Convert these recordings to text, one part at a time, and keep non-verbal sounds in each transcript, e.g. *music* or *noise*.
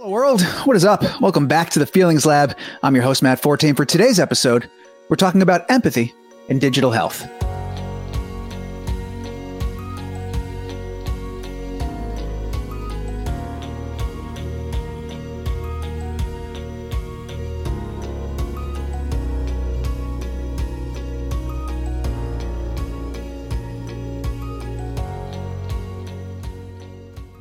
Hello, world. What is up? Welcome back to the Feelings Lab. I'm your host, Matt Forte. For today's episode, we're talking about empathy and digital health.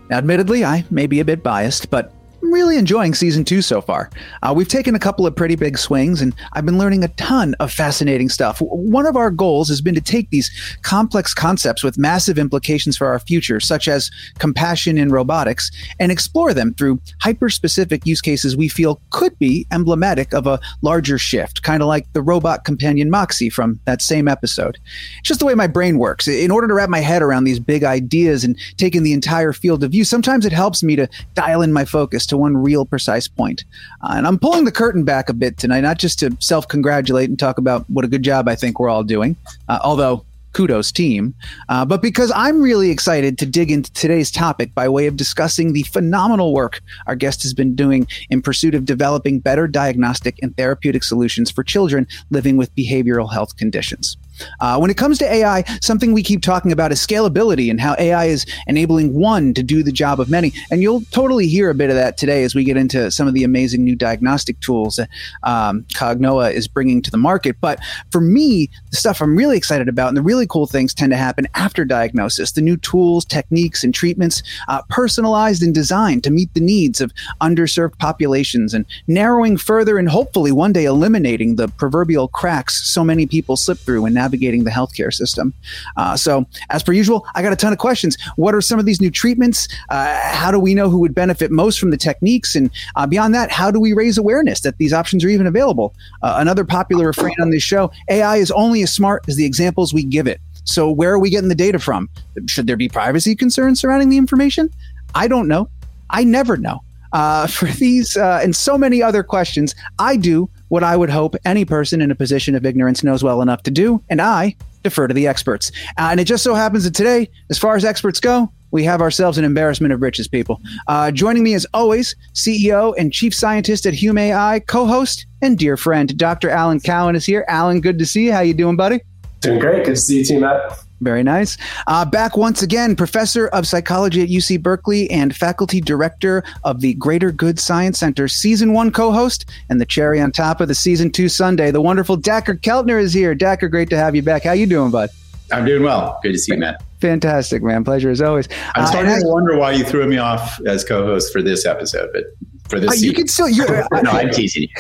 Now, admittedly, I may be a bit biased, but I'm really enjoying season two so far. Uh, we've taken a couple of pretty big swings, and I've been learning a ton of fascinating stuff. One of our goals has been to take these complex concepts with massive implications for our future, such as compassion in robotics, and explore them through hyper specific use cases we feel could be emblematic of a larger shift, kind of like the robot companion Moxie from that same episode. It's just the way my brain works. In order to wrap my head around these big ideas and taking the entire field of view, sometimes it helps me to dial in my focus to one real precise point. Uh, and I'm pulling the curtain back a bit tonight, not just to self congratulate and talk about what a good job I think we're all doing, uh, although kudos team, uh, but because I'm really excited to dig into today's topic by way of discussing the phenomenal work our guest has been doing in pursuit of developing better diagnostic and therapeutic solutions for children living with behavioral health conditions. Uh, when it comes to AI, something we keep talking about is scalability and how AI is enabling one to do the job of many. And you'll totally hear a bit of that today as we get into some of the amazing new diagnostic tools that um, Cognoa is bringing to the market. But for me, the stuff I'm really excited about and the really cool things tend to happen after diagnosis. The new tools, techniques, and treatments uh, personalized and designed to meet the needs of underserved populations and narrowing further and hopefully one day eliminating the proverbial cracks so many people slip through and now navigating the healthcare system. Uh, so, as per usual, I got a ton of questions. What are some of these new treatments? Uh, how do we know who would benefit most from the techniques? And uh, beyond that, how do we raise awareness that these options are even available? Uh, another popular refrain on this show AI is only as smart as the examples we give it. So, where are we getting the data from? Should there be privacy concerns surrounding the information? I don't know. I never know. Uh, *laughs* for these uh, and so many other questions, I do what I would hope any person in a position of ignorance knows well enough to do, and I defer to the experts. Uh, and it just so happens that today, as far as experts go, we have ourselves an embarrassment of riches, people. Uh, joining me as always, CEO and Chief Scientist at Hume AI, co-host and dear friend, Dr. Alan Cowen is here. Alan, good to see you. How you doing, buddy? Doing great. Good to see you too, Matt. Very nice. Uh, back once again, professor of psychology at UC Berkeley and faculty director of the Greater Good Science Center, season one co host, and the cherry on top of the season two Sunday. The wonderful Dacher Keltner is here. Dacher, great to have you back. How you doing, bud? I'm doing well. Good to see you, Matt. Fantastic, man. Pleasure as always. I'm starting uh, to wonder why you threw me off as co-host for this episode, but for this. Uh, you can still. You're, *laughs* no, I'm teasing you. *laughs*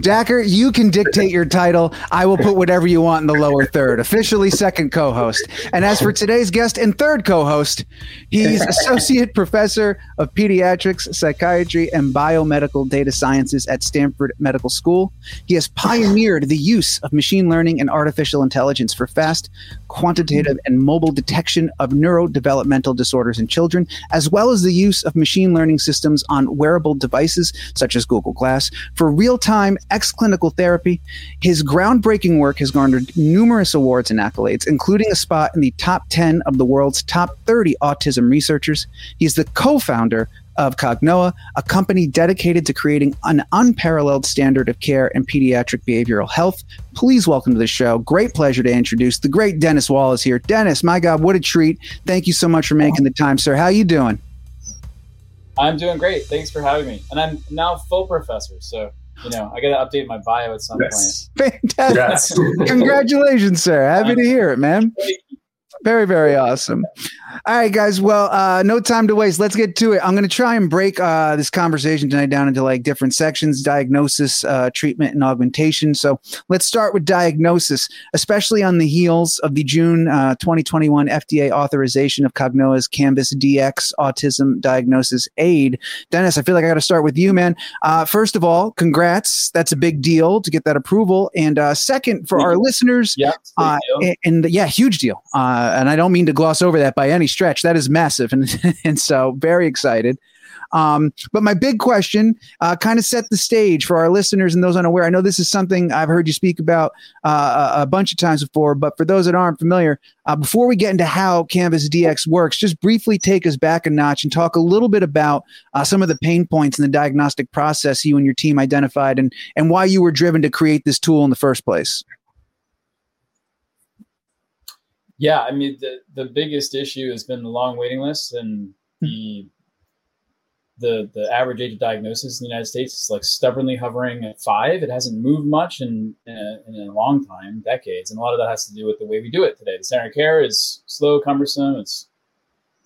Dacher, you can dictate your title. I will put whatever you want in the lower third. Officially second co-host. And as for today's guest and third co-host, he's associate *laughs* professor of pediatrics, psychiatry, and biomedical data sciences at Stanford Medical School. He has pioneered the use of machine learning and artificial intelligence for fast, quantitative, and mobile detection of neurodevelopmental disorders in children, as well as the use of machine learning systems on wearable devices such as Google Glass for real time ex clinical therapy. His groundbreaking work has garnered numerous awards and accolades, including a spot in the top 10 of the world's top 30 autism researchers. He's the co founder of Cognoa, a company dedicated to creating an unparalleled standard of care in pediatric behavioral health. Please welcome to the show. Great pleasure to introduce the great Dennis Wallace here. Dennis, my God, what a treat. Thank you so much for making the time, sir. How are you doing? I'm doing great. Thanks for having me. And I'm now full professor, so you know I got to update my bio at some yes. point. Fantastic! Congratulations, sir. Happy to hear it, man. Very, very awesome. All right, guys. Well, uh, no time to waste. Let's get to it. I'm going to try and break uh, this conversation tonight down into like different sections diagnosis, uh, treatment, and augmentation. So let's start with diagnosis, especially on the heels of the June uh, 2021 FDA authorization of Cognoa's Canvas DX autism diagnosis aid. Dennis, I feel like I got to start with you, man. Uh, first of all, congrats. That's a big deal to get that approval. And uh, second, for our listeners, yeah, and, and, yeah, huge deal. And I don't mean to gloss over that by any any stretch. That is massive, and *laughs* and so very excited. Um, but my big question uh, kind of set the stage for our listeners and those unaware. I know this is something I've heard you speak about uh, a bunch of times before, but for those that aren't familiar, uh, before we get into how Canvas DX works, just briefly take us back a notch and talk a little bit about uh, some of the pain points in the diagnostic process you and your team identified and, and why you were driven to create this tool in the first place. Yeah, I mean the the biggest issue has been the long waiting lists and hmm. the the the average age of diagnosis in the United States is like stubbornly hovering at five. It hasn't moved much in in a, in a, long time, decades, and a lot of that has to do with the way we do it today. The center of care is slow, cumbersome. It's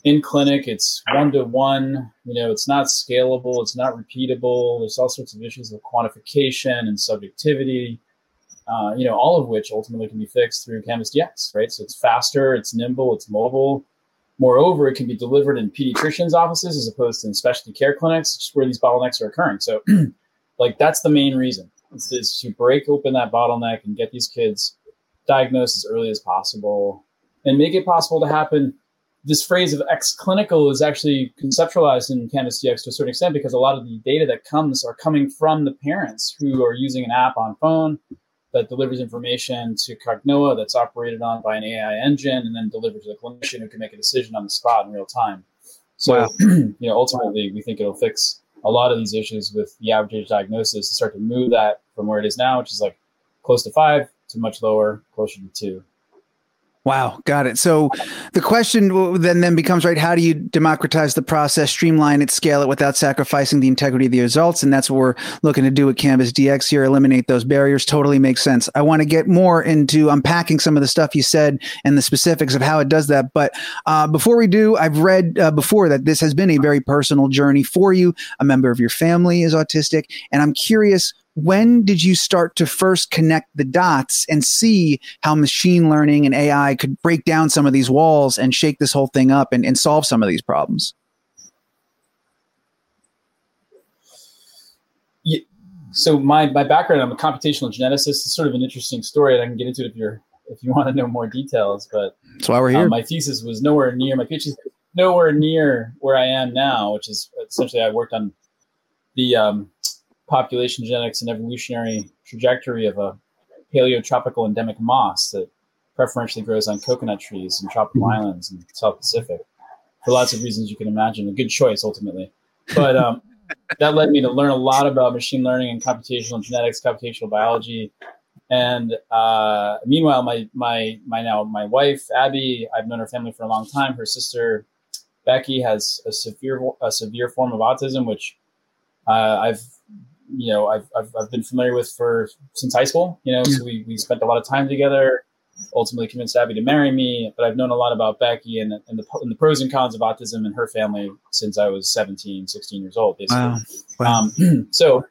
in clinic. It's one to one. You know, it's not scalable. It's not repeatable. There's all sorts of issues of quantification and subjectivity uh, you know, all of which ultimately can be fixed through Canvas DX, right? So it's faster, it's nimble, it's mobile. Moreover, it can be delivered in pediatricians' offices as opposed to in specialty care clinics, just where these bottlenecks are occurring. So, *clears throat* like, that's the main reason is, is to break open that bottleneck and get these kids diagnosed as early as possible and make it possible to happen. This phrase of ex clinical is actually conceptualized in Canvas DX to a certain extent because a lot of the data that comes are coming from the parents who are using an app on phone that delivers information to Cognoa that's operated on by an AI engine and then delivered to the clinician who can make a decision on the spot in real time. So, wow. *clears throat* you know, ultimately, we think it'll fix a lot of these issues with the average age diagnosis to start to move that from where it is now, which is like close to five, to much lower, closer to two. Wow, got it. So the question then then becomes right: How do you democratize the process, streamline it, scale it without sacrificing the integrity of the results? And that's what we're looking to do with Canvas DX here. Eliminate those barriers. Totally makes sense. I want to get more into unpacking some of the stuff you said and the specifics of how it does that. But uh, before we do, I've read uh, before that this has been a very personal journey for you. A member of your family is autistic, and I'm curious when did you start to first connect the dots and see how machine learning and AI could break down some of these walls and shake this whole thing up and, and solve some of these problems? Yeah. So my, my background, I'm a computational geneticist. It's sort of an interesting story, and I can get into it if you're if you want to know more details. But that's why we're here. Uh, my thesis was nowhere near my PhD, nowhere near where I am now, which is essentially I worked on the um, population genetics and evolutionary trajectory of a paleotropical endemic moss that preferentially grows on coconut trees in tropical mm-hmm. islands in the South Pacific for lots of reasons you can imagine. A good choice ultimately, but um, *laughs* that led me to learn a lot about machine learning and computational genetics, computational biology. And uh, meanwhile, my my my now my wife Abby, I've known her family for a long time. Her sister Becky has a severe a severe form of autism, which uh, I've you know I've, I've, I've been familiar with for since high school. You know, so we we spent a lot of time together. Ultimately, convinced Abby to marry me, but I've known a lot about Becky and, and the and the pros and cons of autism and her family since I was 17, 16 years old, basically. Wow. Wow. Um, *clears throat* so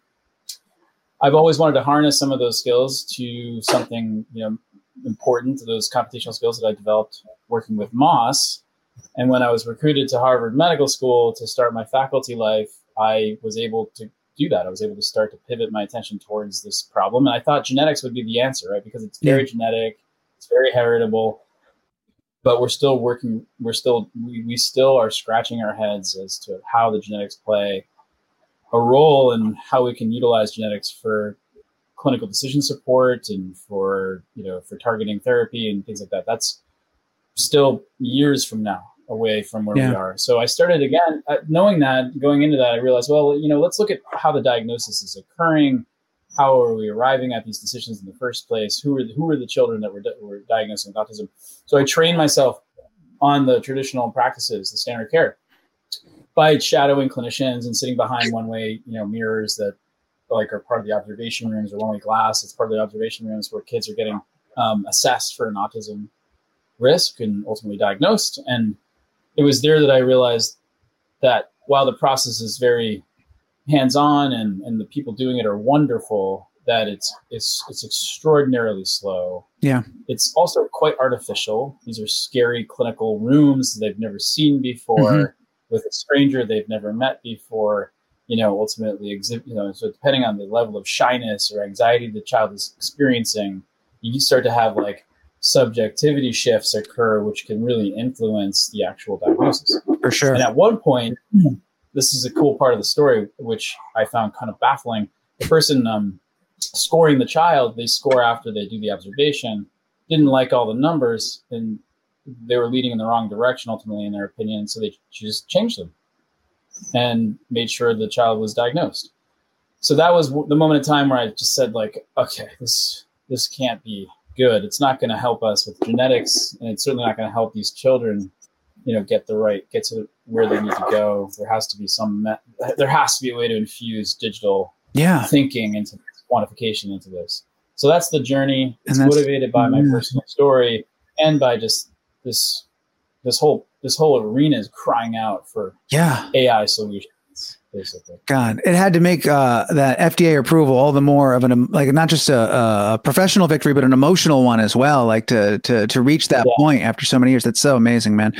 I've always wanted to harness some of those skills to something you know important to those computational skills that I developed working with Moss. And when I was recruited to Harvard Medical School to start my faculty life, I was able to do that. I was able to start to pivot my attention towards this problem. And I thought genetics would be the answer, right? Because it's very yeah. genetic, it's very heritable, but we're still working, we're still, we, we still are scratching our heads as to how the genetics play a role and how we can utilize genetics for clinical decision support and for, you know, for targeting therapy and things like that. That's still years from now away from where yeah. we are. So I started again, uh, knowing that going into that, I realized, well, you know, let's look at how the diagnosis is occurring. How are we arriving at these decisions in the first place? Who are the, who are the children that were, di- were diagnosing with autism? So I trained myself on the traditional practices, the standard care, by shadowing clinicians and sitting behind one-way, you know, mirrors that like are part of the observation rooms or one-way glass. It's part of the observation rooms where kids are getting um, assessed for an autism risk and ultimately diagnosed. And it was there that I realized that while the process is very hands-on and, and the people doing it are wonderful, that it's it's it's extraordinarily slow. Yeah. It's also quite artificial. These are scary clinical rooms they've never seen before mm-hmm. with a stranger they've never met before. You know, ultimately exhibit. You know, so depending on the level of shyness or anxiety the child is experiencing, you start to have like subjectivity shifts occur, which can really influence the actual diagnosis. For sure. And at one point, this is a cool part of the story, which I found kind of baffling. The person um, scoring the child, they score after they do the observation, didn't like all the numbers, and they were leading in the wrong direction ultimately, in their opinion. So they just changed them and made sure the child was diagnosed. So that was the moment in time where I just said, like, okay, this this can't be good. It's not going to help us with genetics, and it's certainly not going to help these children, you know, get the right, get to where they need to go. There has to be some, me- there has to be a way to infuse digital Yeah. thinking into quantification into this. So that's the journey. It's motivated by my personal story and by just this this whole this whole arena is crying out for Yeah. AI solutions, basically. God, it had to make uh, that FDA approval all the more of an like not just a, a professional victory, but an emotional one as well. Like to to to reach that Yeah. point after so many years. That's so amazing, man.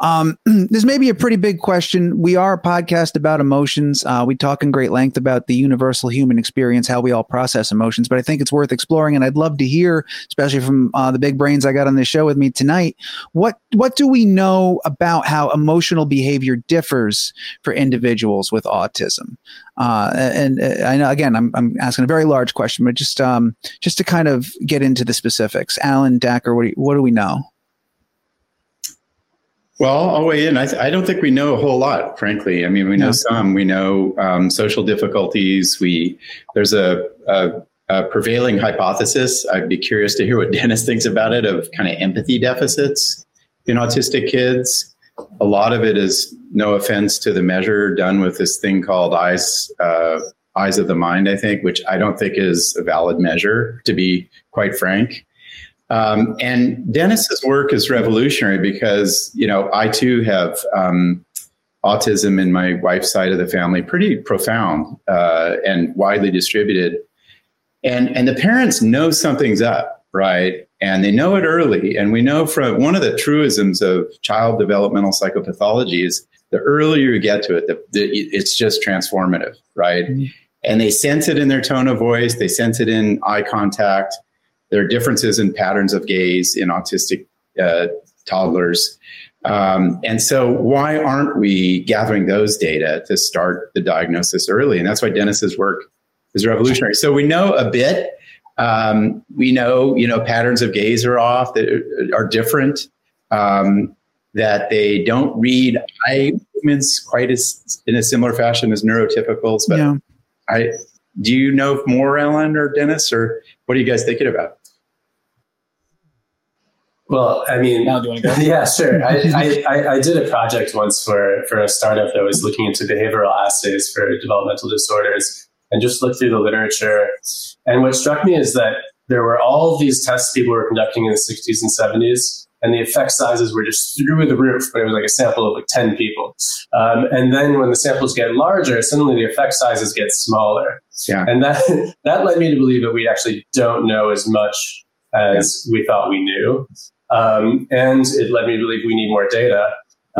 Um, *clears throat* this may be a pretty big question. We are a podcast about emotions. Uh, we talk in great length about the universal human experience, how we all process emotions. But I think it's worth exploring, and I'd love to hear, especially from uh, the big brains I got on this show with me tonight. What what do we know about how emotional behavior differs for individuals with autism? Uh, and uh, I know again, I'm I'm asking a very large question, but just um just to kind of get into the specifics. Alan Dacher, what do you, what do we know? Well, I'll weigh in. I, th- I don't think we know a whole lot, frankly. I mean, we know some. We know um, social difficulties. We there's a, a, a prevailing hypothesis. I'd be curious to hear what *laughs* Dennis thinks about it of kind of empathy deficits in autistic kids. A lot of it is no offense to the measure done with this thing called eyes uh, eyes of the mind. I think, which I don't think is a valid measure, to be quite frank. Um, and Dennis's work is revolutionary because you know I too have um, autism in my wife's side of the family, pretty profound uh, and widely distributed. And and the parents know something's up, right? And they know it early. And we know from one of the truisms of child developmental psychopathology is the earlier you get to it, the, the, it's just transformative, right? And they sense it in their tone of voice. They sense it in eye contact. There are differences in patterns of gaze in autistic uh, toddlers. Um, and so, why aren't we gathering those data to start the diagnosis early? And that's why Dennis's work is revolutionary. So we know a bit. Um, we know, you know, patterns of gaze are off that are different. Um, that they don't read eye movements quite as in a similar fashion as neurotypicals. But yeah. I do you know more, Alan or Dennis, or what are you guys thinking about? Well, I mean, Now, do want to go? *laughs* yeah, sure. I, I, I- I did a project once for, for a startup that was looking into behavioral assays for developmental disorders and just looked through the literature. And what struck me is that there were all these tests people were conducting in the 60s and 70s, and the effect sizes were just through the roof, but it was like a sample of like 10 people. Um, and then when the samples get larger, suddenly the effect sizes get smaller. Yeah. And that, *laughs* that led me to believe that we actually don't know as much as we thought we knew. Um, and it led me to believe we need more data.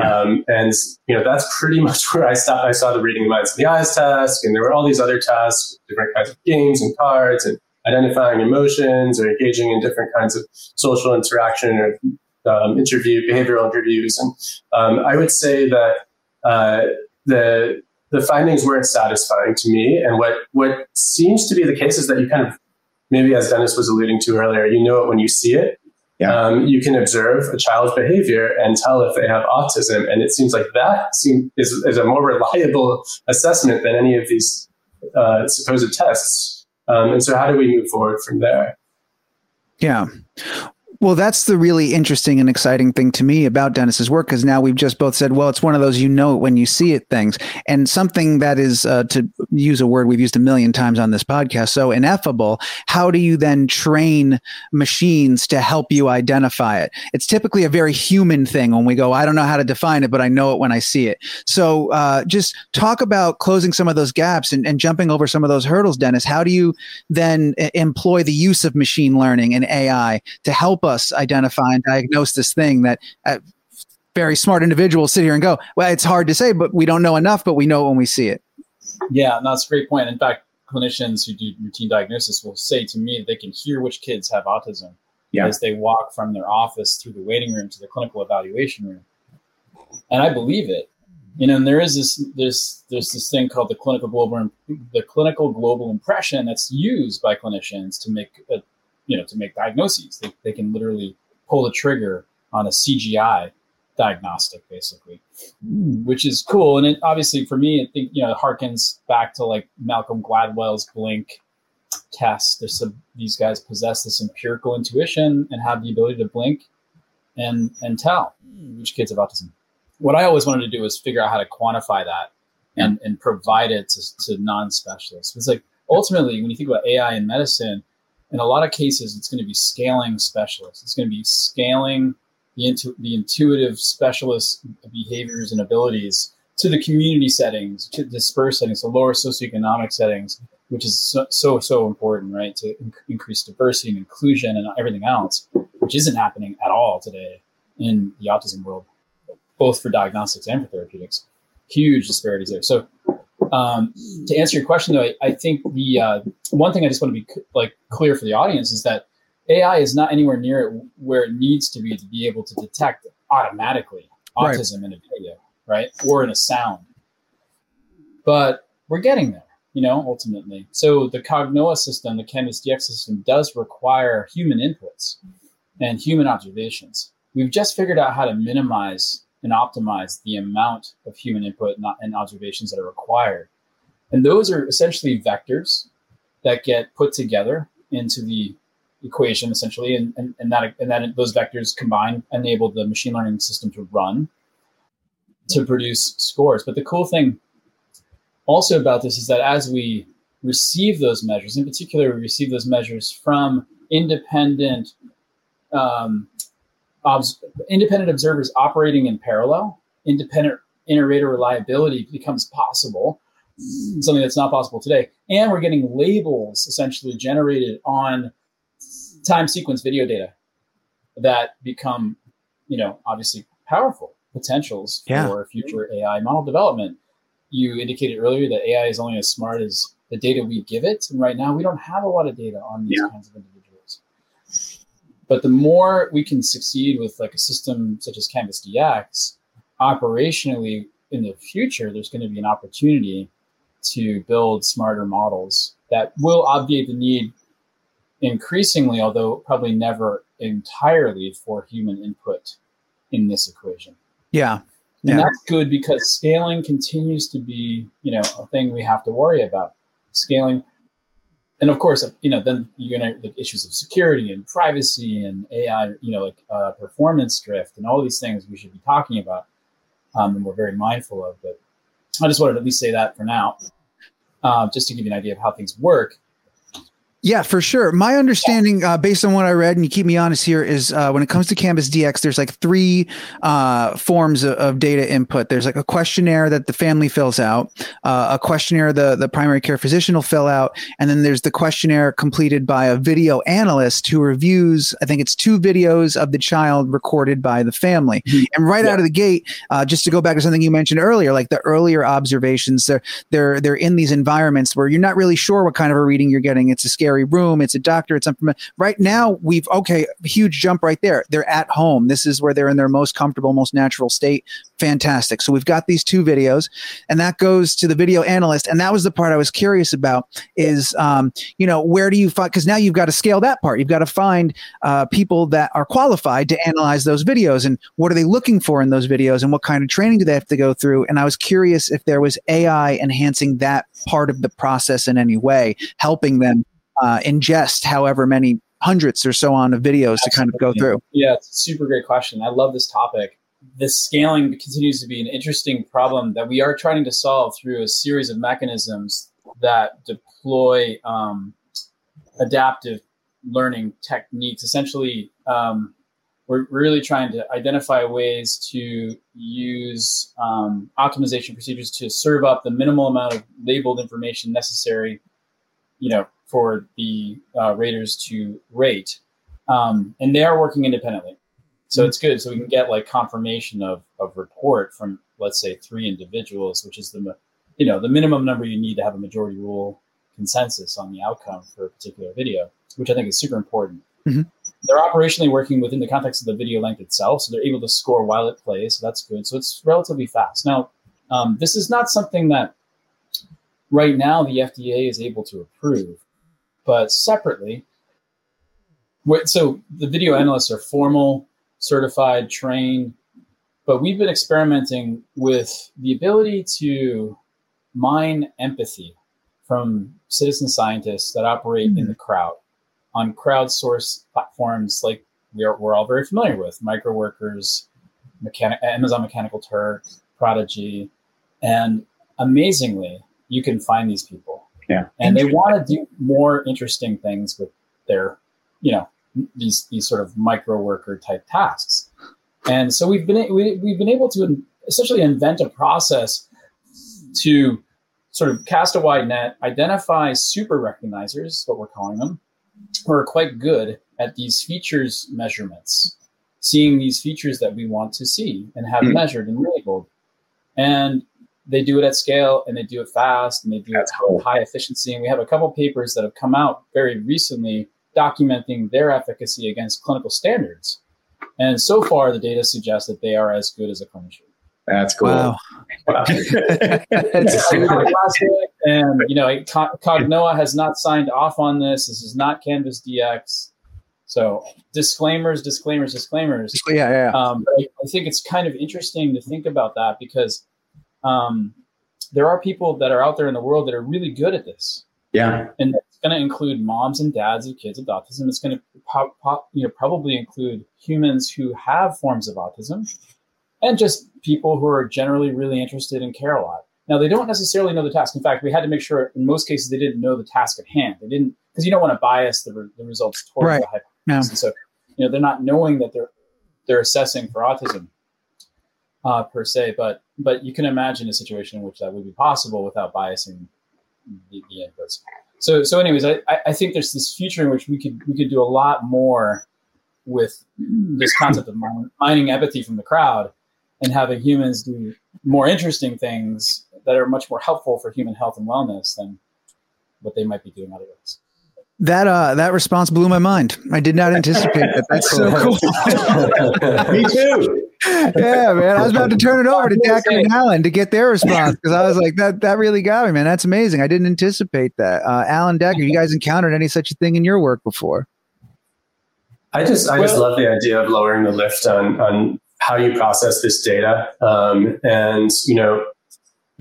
Um, and you know that's pretty *laughs* much where I stopped. I saw the reading the minds of the eyes task, and there were all these other tasks, different kinds of games and cards, and identifying emotions or engaging in different kinds of social interaction or um, interview behavioral interviews. And um, I would say that uh, the the findings weren't satisfying to me. And what what seems to be the case is that you kind of maybe as Dennis was alluding to earlier, you know it when you see it. Yeah. Um, you can observe a child's behavior and tell if they have autism, and it seems like that seem, is, is a more *laughs* reliable assessment than any of these uh, supposed tests. Um, and so, how do we move forward from there? Yeah. Well, that's the really interesting and exciting thing to me about Dennis's work because now we've just both said, well, it's one of those you know it when you see it things, and something that is uh, to use a word we've used a million times on this podcast, so ineffable. How do you then train machines to help you identify it? It's typically a very human thing when we go, I don't know how to define it, but I know it when I see it. So, uh, just talk about closing some of those gaps and, and jumping over some of those hurdles, Dennis. How do you then employ the use of machine learning and AI to help us identify and diagnose this thing that uh, very smart individuals sit here and go, well, it's hard to say, but we don't know enough, but we know when we see it. Yeah, no, that's a great point. In fact, clinicians who do routine diagnosis will say to me that they can hear which kids have autism Yeah. as they walk from their office through the waiting room to the clinical evaluation room. And I believe it. You know, and there is this there's there's this thing called the clinical global the clinical global impression that's used by clinicians to make a, you know to make diagnoses. They, they can literally pull the trigger on a CGI diagnostic, basically, which is cool. And it, obviously, for me, I think you know it harkens back to like Malcolm Gladwell's Blink test. There's some, these guys possess this empirical intuition and have the ability to blink and and tell which kids have autism. What I always wanted to do was figure out how to quantify that and and provide it to, to non-specialists. It's like ultimately when you think about AI in medicine, in a lot of cases, it's going to be scaling specialists. It's going to be scaling the, intu- the intuitive specialist behaviors and abilities to the community settings, to dispersed settings, to lower socioeconomic settings, which is so, so, so important, right? To in- increase diversity and inclusion and everything else, which isn't happening at all today in the autism world, both for diagnostics and for therapeutics. Huge disparities there. So, um, to answer your question, though, I, I think the uh, one thing I just want to be like clear for the audience is that AI is not anywhere near it where it needs to be to be able to detect automatically autism right. in a video, right, or in a sound. But we're getting there, you know, ultimately. So the Cognoa system, the Canvas DX system, does require human inputs and human observations. We've just figured out how to minimize and optimize the amount of human input and observations that are required. And those are essentially vectors that get put together into the equation essentially, and, and, and that and that those vectors combined enable the machine learning system to run to produce scores. But the cool thing also about this is that as we receive those measures, in particular, we receive those measures from independent um, independent observers operating in parallel. Independent inter-rater reliability becomes possible, something that's not possible today. And we're getting labels essentially generated on time sequence video data that become, you know, obviously powerful potentials yeah. for future AI model development. You indicated earlier that AI is only as smart as the data we give it. And right now, we don't have a lot of data on these yeah. kinds of individuals. But the more we can succeed with like a system such as Canvas DX, operationally in the future, there's going to be an opportunity to build smarter models that will obviate the need increasingly, although probably never entirely, for human input in this equation. Yeah. And that's good because scaling continues to be, you know, a thing we have to worry about. Scaling, and of course, you know, then you're gonna like issues of security and privacy and AI, you know, like uh, performance drift and all these things we should be talking about, um, and we're very mindful of. But I just wanted to at least say that for now, uh, just to give you an idea of how things work. Yeah, for sure. My understanding, uh, based on what I read, and you keep me honest here, is uh, when it comes to Canvas DX, there's like three uh, forms of, of, data input. There's like a questionnaire that the family fills out, uh, a questionnaire the the primary care physician will fill out, and then there's the questionnaire completed by a video analyst who reviews. I think it's two videos of the child recorded by the family. Mm-hmm. And right yeah. out of the gate, uh, just to go back to something you mentioned earlier, like the earlier observations, they're they're they're in these environments where you're not really sure what kind of a reading you're getting. It's a scary room. It's a doctor. It's something. Right now, we've okay, huge jump right there. They're at home. This is where they're in their most comfortable, most natural state. Fantastic. So we've got these two videos, and that goes to the video analyst. And that was the part I was curious about. Is um, you know where do you find? Because now you've got to scale that part. You've got to find uh, people that are qualified to analyze those videos, and what are they looking for in those videos, and what kind of training do they have to go through? And I was curious if there was AI enhancing that part of the process in any way, helping them uh, ingest however many hundreds or so on of videos Absolutely. to kind of go through? Yeah, it's a super great question. I love this topic. This scaling continues to be an interesting problem that we are trying to solve through a series of mechanisms that deploy um, adaptive learning techniques. Essentially, um, we're really trying to identify ways to use um, optimization procedures to serve up the minimal amount of labeled information necessary, you know, for the uh, raters to rate, um, and they are working independently. So it's good. So we can get like confirmation of, of report from let's say three individuals, which is the you know the minimum number you need to have a majority rule consensus on the outcome for a particular video, which I think is super important. Mm-hmm. They're operationally working within the context of the video length itself, so they're able to score while it plays. So that's good. So it's relatively fast. Now, Um, this is not something that right now the FDA is able to approve, but separately. So the video analysts are formal, certified, trained, but we've been experimenting with the ability to mine empathy from citizen scientists that operate mm-hmm. in the crowd on crowdsourced platforms like we are, we're all very familiar with MicroWorkers, Mechanic, Amazon Mechanical Turk, Prodigy, and amazingly, you can find these people. Yeah. And they want to do more interesting things with their, you know, these these sort of micro worker type tasks. And so we've been we, we've been able to essentially invent a process to sort of cast a wide net, identify super recognizers, what we're calling them, who are quite good at these features measurements, seeing these features that we want to see and have mm-hmm. measured and labeled. And they do it at scale and they do it fast and they do That's it cool. high efficiency. And we have a couple papers that have come out very recently documenting their efficacy against clinical standards. And so far, the data suggests that they are as good as a clinician. That's cool. Wow. *laughs* wow. and you know, Cognoa has not signed off on this. This is not Canvas DX. So disclaimers, disclaimers, disclaimers. Yeah, yeah. Um, I, I think it's kind of interesting to think about that because um, there are people that are out there in the world that are really good at this. Yeah. And it's going to include moms and dads of kids with autism. It's going to po- po- you know, probably include humans who have forms of autism and just people who are generally really interested and care a lot. Now, they don't necessarily know the task. In fact, we had to make sure in most cases they didn't know the task at hand. They didn't, because you don't want to bias the, re- the results towards right. the hypothesis. Yeah. So, you know, they're not knowing that they're they're assessing for autism uh, per se, but but you can imagine a situation in which that would be possible without biasing the, the inputs. So so anyways, I, I think there's this future in which we could we could do a lot more with this concept of mining empathy from the crowd and having humans do more interesting things that are much more helpful for human health and wellness than what they might be doing otherwise. That uh, that response blew my mind. I did not anticipate that. That's *laughs* so cool. *laughs* Me too. Yeah, man. I was about to turn it over to Dacher and Alan to get their response because I was like, that that really got me, man. That's amazing. I didn't anticipate that. Uh, Alan Dacher, you guys encountered any such a thing in your work before? I just I just love the idea of lowering the lift on on how you process this data, um, and you know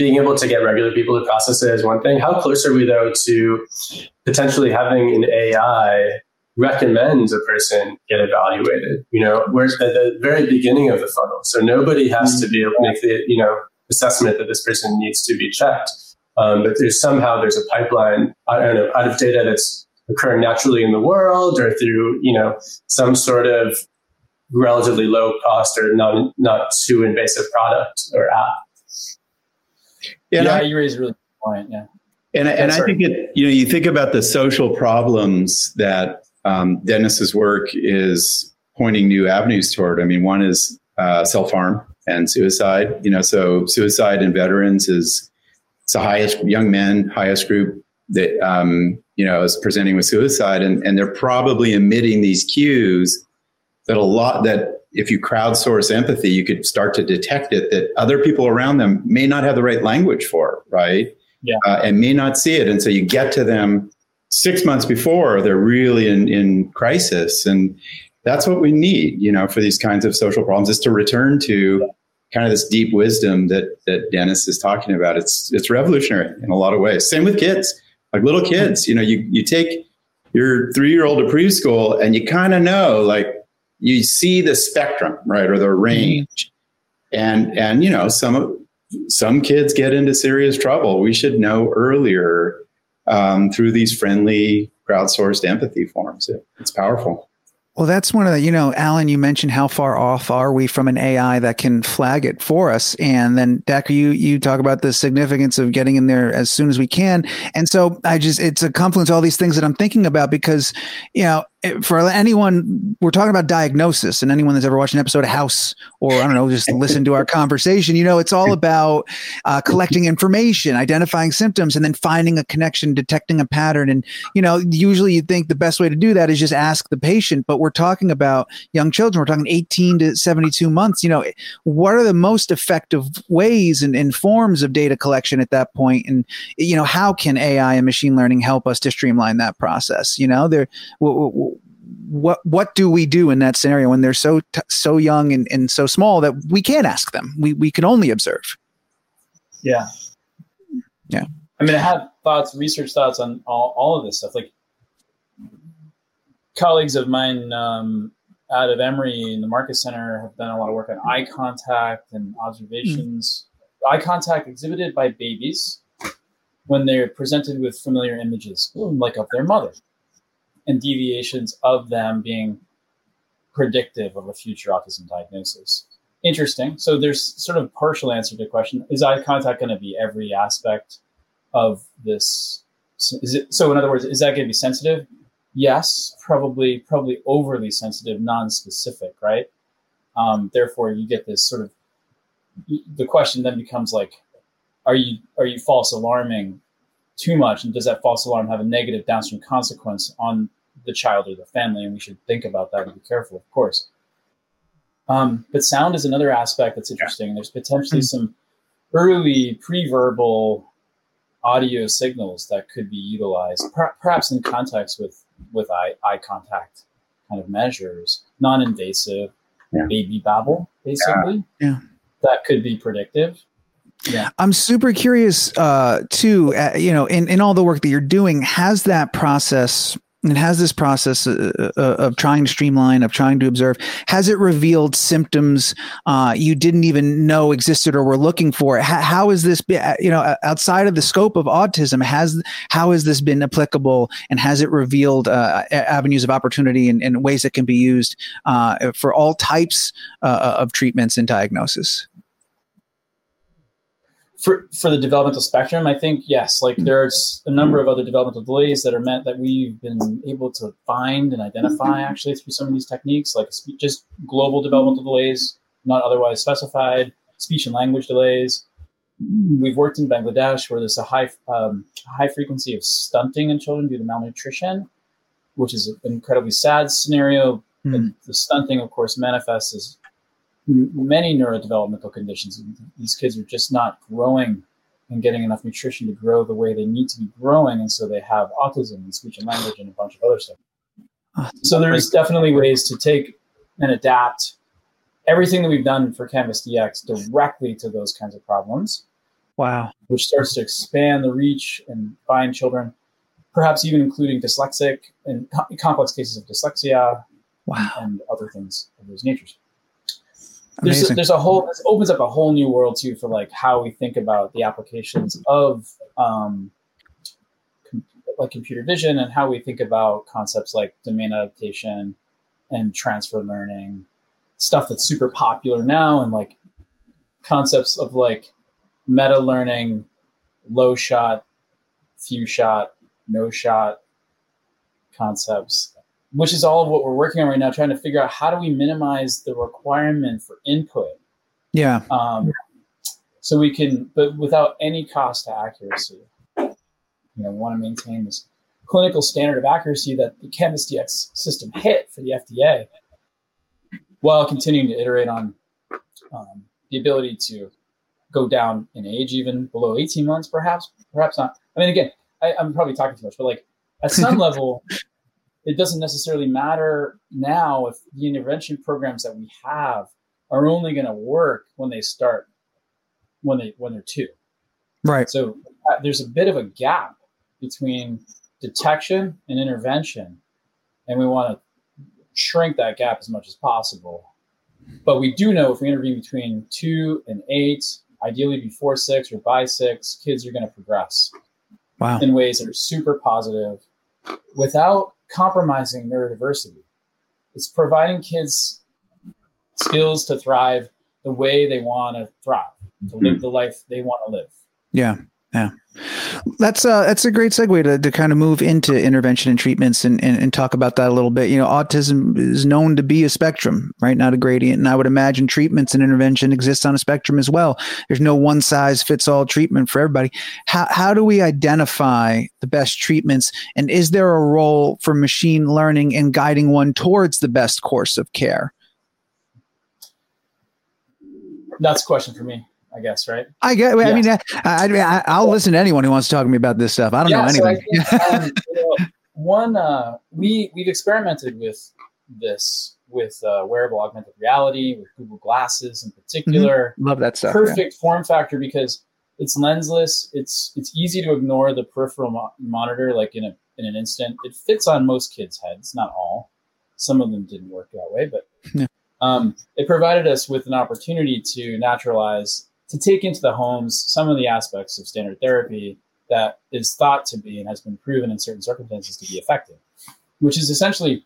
being able to get regular people to process it is one thing. How close are we though to potentially having an AI recommend a person get evaluated? You know, we're at the very beginning of the funnel, so nobody has to be able to make the you know assessment that this person needs to be checked. Um, but there's somehow there's a pipeline I don't know out of data that's occurring naturally in the world or through you know some sort of relatively low cost or not not too invasive product or app yeah, yeah I, you raise a really good point. Yeah. And, and I think it, you know, you think about the social problems that um, Dennis's work is pointing new avenues toward. I mean, one is uh, self harm and suicide. You know, so suicide in veterans is it's the highest young men, highest group that um, you know is presenting with suicide, and and they're probably emitting these cues that a lot that if you crowdsource empathy, you could start to detect it that other people around them may not have the right language for, right? Yeah. Uh, and may not see it. And so you get to them six months before they're really in, in crisis. And that's what we need, you know, for these kinds of social problems is to return to kind of this deep wisdom that, that Dennis is talking about. It's, it's revolutionary in a lot of ways. Same with kids, like little kids, you know, you, you take your three-year-old to preschool and you kind of know like, you see the spectrum, right, or the mm-hmm. range. And and you know, some some kids get into serious trouble. We should know earlier um, through these friendly crowdsourced empathy forms. It, it's powerful. Well, that's one of the, you know, Alan, you mentioned how far off are we from an AI that can flag it for us? And then Dacher, you, you talk about the significance of getting in there as soon as we can. And so I just, it's a confluence of all these things that I'm thinking about because, you know, for anyone, we're talking about diagnosis, and anyone that's ever watched an episode of House or I don't know, just listen to our conversation, you know, it's all about uh, collecting information, identifying symptoms, and then finding a connection, detecting a pattern. And you know, usually you think the best way to do that is just ask the patient, but we're talking about young children. We're talking 18 to 72 months. You know, what are the most effective ways and, and forms of data collection at that point? And you know, how can AI and machine learning help us to streamline that process? You know, there. W- w- what what do we do in that scenario when they're so t- so young and, and so small that we can't ask them? We we can only observe. Yeah. Yeah. I mean i have thoughts research thoughts on all, all of this stuff. Like colleagues of mine um, out of emory in the marcus center have done a lot of work on eye contact and observations. Mm-hmm. eye contact exhibited by babies when they're presented with familiar images like of their mother and deviations of them being predictive of a future autism diagnosis. Interesting. So there's sort of partial answer to the question: Is eye contact going to be every aspect of this? Is it so? In other words, is that going to be sensitive? Yes, probably, probably overly sensitive, non-specific, right? Um, therefore, you get this sort of. The question then becomes like, are you are you false alarming too much, and does that false alarm have a negative downstream consequence on the child or the family? And we should think about that and be careful, of course. Um, but sound is another aspect that's interesting. There's potentially mm-hmm. some early pre-verbal audio signals that could be utilized, per- perhaps in context with with eye, eye contact kind of measures, non-invasive yeah. baby babble, basically. Yeah. yeah. That could be predictive. Yeah. I'm super curious uh, too, uh, you know, in, in all the work that you're doing, has that process it has this process uh, uh, of trying to streamline, of trying to observe. Has it revealed symptoms uh, you didn't even know existed or were looking for? How, is this, uh, you know, outside of the scope of autism? Has how has this been applicable, and has it revealed uh, avenues of opportunity and, and, ways that can be used uh, for all types of treatments and diagnosis? For for the developmental spectrum, I think yes, like there's a number of other developmental delays that are meant that we've been able to find and identify actually through some of these techniques, like just global developmental delays, not otherwise specified, speech and language delays. We've worked in Bangladesh where there's a high um, high frequency of stunting in children due to malnutrition, which is an incredibly sad scenario. Mm. And the stunting, of course, manifests as many neurodevelopmental conditions. These kids are just not growing and getting enough nutrition to grow the way they need to be growing, and so they have autism and speech and language and a bunch of other stuff. So there's definitely ways to take and adapt everything that we've done for Canvas DX directly to those kinds of problems. Wow. Which starts to expand the reach and find children, perhaps even including dyslexic and complex cases of dyslexia wow. and other things of those natures there's a, there's a whole this opens up a whole new world too for like how we think about the applications of um, com- like computer vision and how we think about concepts like domain adaptation and transfer learning stuff that's super popular now and like concepts of like meta learning low shot few shot no shot concepts which is all of what we're working on right now, trying to figure out how do we minimize the requirement for input. Yeah. Um, so we can, but without any cost to accuracy. You know, want to maintain this clinical standard of accuracy that the Canvas DX system hit for the FDA, while continuing to iterate on um, the ability to go down in age, even below 18 months, perhaps, perhaps not. I mean, again, I, I'm probably talking too much, but like at some *laughs* level, it doesn't necessarily matter now if the intervention programs that we have are only going to work when they start when they when they're two. Right. So uh, there's a bit of a gap between detection and intervention and we want to shrink that gap as much as possible. But we do know if we intervene between two and eight ideally before six or by six kids are going to progress wow. in ways that are super positive without compromising neurodiversity. It's providing kids skills to thrive the way they want to thrive, to live mm-hmm. the life they want to live. Yeah. Yeah. That's uh, that's a great segue to, to kind of move into intervention and treatments and, and, and talk about that a little bit. You know, autism is known to be a spectrum, right? Not a gradient. And I would imagine treatments and intervention exist on a spectrum as well. There's no one size fits all treatment for everybody. How, how do we identify the best treatments? And is there a role for machine learning in guiding one towards the best course of care? That's a question for me. I guess, right? I get. I mean, I, I, I, will listen to anyone who wants to talk to me about this stuff. I don't yeah, know anything. So think, *laughs* um, you know, one, uh, we we've experimented with this with uh, wearable augmented reality, with Google Glasses in particular. Mm-hmm. Love that stuff. Perfect yeah. form factor because it's lensless. It's it's easy to ignore the peripheral mo- monitor like in a in an instant. It fits on most kids' heads, not all. Some of them didn't work that way, but yeah. um, it provided us with an opportunity to naturalize to take into the homes some of the aspects of standard therapy that is thought to be and has been proven in certain circumstances to be effective, which is essentially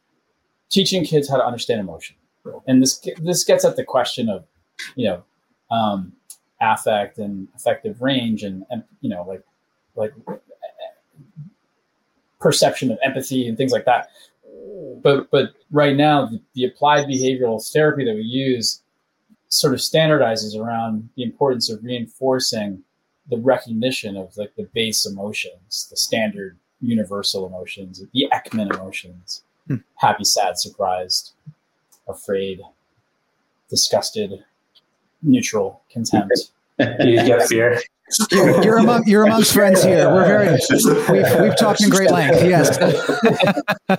teaching kids how to understand emotion. And this this gets at the question of, you know, um, affect and affective range and, and you know like like perception of empathy and things like that. But but right now the, the applied behavioral therapy that we use sort of standardizes around the importance of reinforcing the recognition of like the base emotions, the standard universal emotions, the Ekman emotions, hmm. happy, sad, surprised, afraid, disgusted, neutral, contempt. *laughs* you get fear. You're, you're, among you're amongst friends here. We're very we've, we've talked in great length. Yes. *laughs*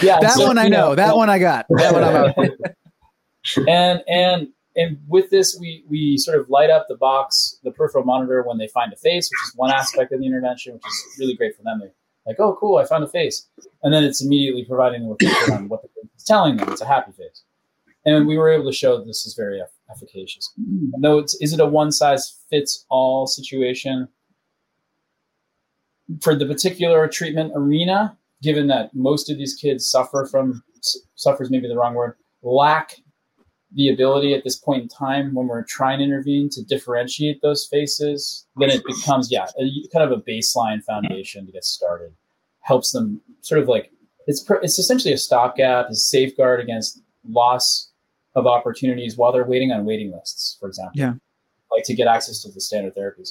yeah, that so, one I know. know. That one I got. That one I'm *laughs* and and and with this, we we sort of light up the box, the peripheral monitor when they find a face, which is one aspect of the intervention, which is really great for them. They're like, oh, cool, I found a face, and then it's immediately providing them with on what the face is telling them. It's a happy face, and we were able to show that this is very efficacious. No, it's is it a one size fits all situation for the particular treatment arena? Given that most of these kids suffer from suffers maybe the wrong word lack the ability at this point in time when we're trying to intervene to differentiate those faces, then it becomes, yeah, a, kind of a baseline foundation to get started. Helps them sort of like, it's, it's essentially a stopgap, a safeguard against loss of opportunities while they're waiting on waiting lists, for example. Yeah. Like to get access to the standard therapies.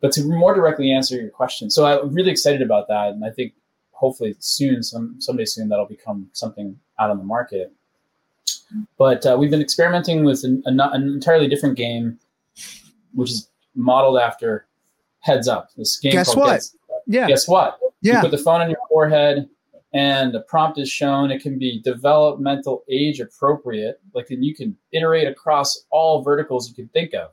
But to more directly answer your question, so I'm really excited about that. And I think hopefully soon, some someday soon, that'll become something out on the market. But uh, we've been experimenting with an, an, entirely different game, which is modeled after Heads Up. This game. Guess what? Guess, yeah. Guess what? Yeah. You put the phone on your forehead, and the prompt is shown. It can be developmental age appropriate. Like, and you can iterate across all verticals you can think of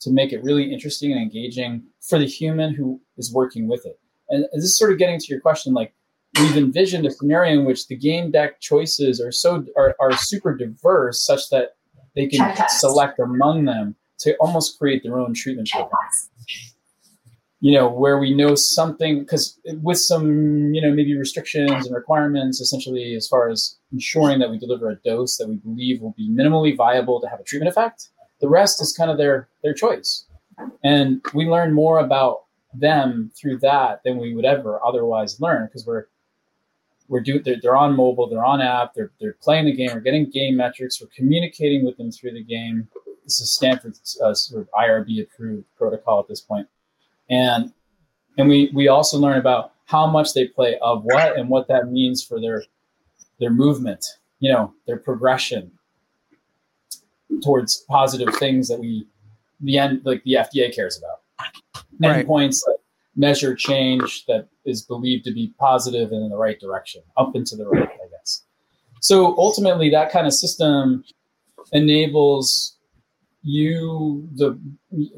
to make it really interesting and engaging for the human who is working with it. And this is sort of getting to your question, like we've envisioned a scenario in which the game deck choices are so are, are super diverse such that they can select among them to almost create their own treatment program. You know, where we know something because with some, you know, maybe restrictions and requirements, essentially as far as ensuring that we deliver a dose that we believe will be minimally viable to have a treatment effect. The rest is kind of their their choice. And we learn more about them through that than we would ever otherwise learn because we're we're doing they're, they're on mobile, they're on app, they're they're playing the game, we're getting game metrics, we're communicating with them through the game. This is Stanford's uh, sort of IRB approved protocol at this point, and and we we also learn about how much they play of what and what that means for their their movement, you know, their progression towards positive things that we the end like the FDA cares about. Right. Endpoints that measure change that is believed to be positive and in the right direction, up and to the right, I guess. So ultimately, that kind of system enables you the